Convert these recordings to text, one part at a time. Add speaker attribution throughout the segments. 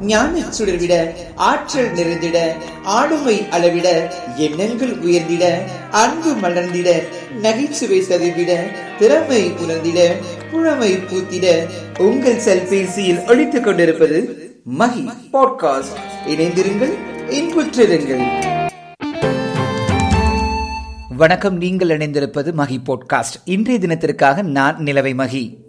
Speaker 1: ஞான சுடர்விட ஆற்றல் நிறைந்திட ஆளுமை அளவிட எண்ணங்கள் உயர்ந்திட அன்பு மலர்ந்திட நகைச்சுவை சதிவிட திறமை உணர்ந்திட புழமை பூத்திட உங்கள் செல்பேசியில் ஒழித்துக் கொண்டிருப்பது மகி பாட்காஸ்ட். இணைந்திருங்கள் இன்புற்றிருங்கள். வணக்கம் நீங்கள் இணைந்திருப்பது மகி பாட்காஸ்ட். இன்றைய தினத்திற்காக நான் நிலவை மகி.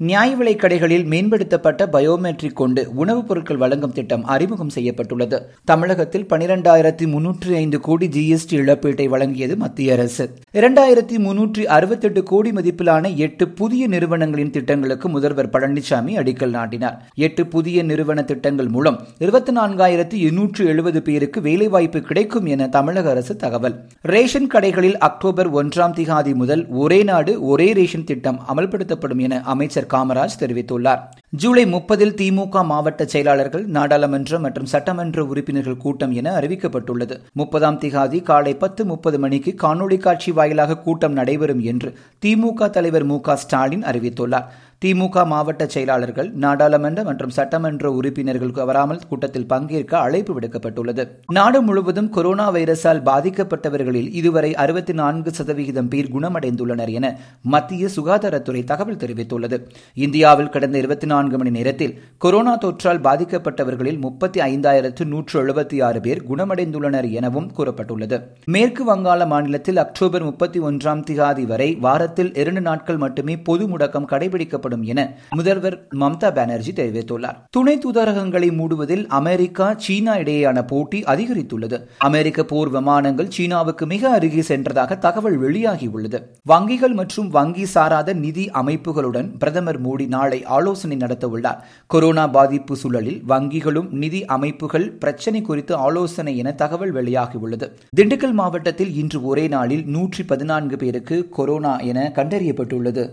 Speaker 1: நியாய விலைக் கடைகளில் மேம்படுத்தப்பட்ட பயோமெட்ரிக் கொண்டு உணவுப் பொருட்கள் வழங்கும் திட்டம் அறிமுகம் செய்யப்பட்டுள்ளது. தமிழகத்தில் பனிரெண்டாயிரத்தி முன்னூற்றி ஐந்து கோடி ஜிஎஸ்டி இழப்பீட்டை வழங்கியது மத்திய அரசு. இரண்டாயிரத்தி முன்னூற்றி அறுபத்தெட்டு கோடி மதிப்பிலான எட்டு புதிய நிறுவனங்களின் திட்டங்களுக்கு முதல்வர் பழனிசாமி அடிக்கல் நாட்டினார். எட்டு புதிய நிறுவன திட்டங்கள் மூலம் இருபத்தி நான்காயிரத்தி எண்ணூற்று எழுபது பேருக்கு வேலைவாய்ப்பு கிடைக்கும் என தமிழக அரசு தகவல். ரேஷன் கடைகளில் அக்டோபர் ஒன்றாம் திகாதி முதல் ஒரே நாடு ஒரே ரேஷன் திட்டம் அமல்படுத்தப்படும் என அமைச்சர் காமராஜ் தெரிவித்துள்ளார். ஜூலை முப்பதில் திமுக மாவட்ட செயலாளர்கள் நாடாளுமன்ற மற்றும் சட்டமன்ற உறுப்பினர்கள் கூட்டம் என அறிவிக்கப்பட்டுள்ளது. முப்பதாம் திகாதி காலை பத்து முப்பது மணிக்கு காணொலி காட்சி வாயிலாக கூட்டம் நடைபெறும் என்று திமுக தலைவர் மு ஸ்டாலின் அறிவித்துள்ளார். திமுக மாவட்ட செயலாளர்கள் நாடாளுமன்ற மற்றும் சட்டமன்ற உறுப்பினர்கள் வராமல் கூட்டத்தில் பங்கேற்க அழைப்பு விடுக்கப்பட்டுள்ளது. நாடு முழுவதும் கொரோனா வைரஸால் பாதிக்கப்பட்டவர்களில் இதுவரை அறுபத்தி நான்கு சதவிகிதம் பேர் குணமடைந்துள்ளனர் என மத்திய சுகாதாரத்துறை தகவல் தெரிவித்துள்ளது. இந்தியாவில் கடந்த இருபத்தி நான்கு மணி நேரத்தில் கொரோனா தொற்றால் பாதிக்கப்பட்டவர்களில் முப்பத்தி ஐந்தாயிரத்து நூற்று எழுபத்தி ஆறு பேர் குணமடைந்துள்ளனர் எனவும் கூறப்பட்டுள்ளது. மேற்கு வங்காள மாநிலத்தில் அக்டோபர் முப்பத்தி ஒன்றாம் திகாதி வரை வாரத்தில் இரண்டு நாட்கள் மட்டுமே பொது முடக்கம் கடைபிடிக்கப்படும் செயல்படும் என முதல்வர் மம்தா பானர்ஜி தெரிவித்துள்ளார். துணை தூதரகங்களை மூடுவதில் அமெரிக்கா சீனா இடையேயான போட்டி அதிகரித்துள்ளது. அமெரிக்க போர் விமானங்கள் சீனாவுக்கு மிக அருகே சென்றதாக தகவல் வெளியாகியுள்ளது. வங்கிகள் மற்றும் வங்கி சாராத நிதி அமைப்புகளுடன் பிரதமர் மோடி நாளை ஆலோசனை நடத்த உள்ளார் கொரோனா பாதிப்பு சூழலில் வங்கிகளும் நிதி அமைப்புகள் பிரச்சினை குறித்து ஆலோசனை என தகவல் வெளியாகியுள்ளது. திண்டுக்கல் மாவட்டத்தில் இன்று ஒரே நாளில் நூற்றி பதினான்கு பேருக்கு கொரோனா என கண்டறியப்பட்டுள்ளது.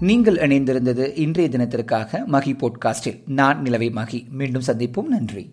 Speaker 1: நீங்கள் இணைந்திருந்தது இன்றைய தினத்திற்காக மகி போட்காஸ்டில். நான் நிலவை மகி. மீண்டும் சந்திப்போம். நன்றி.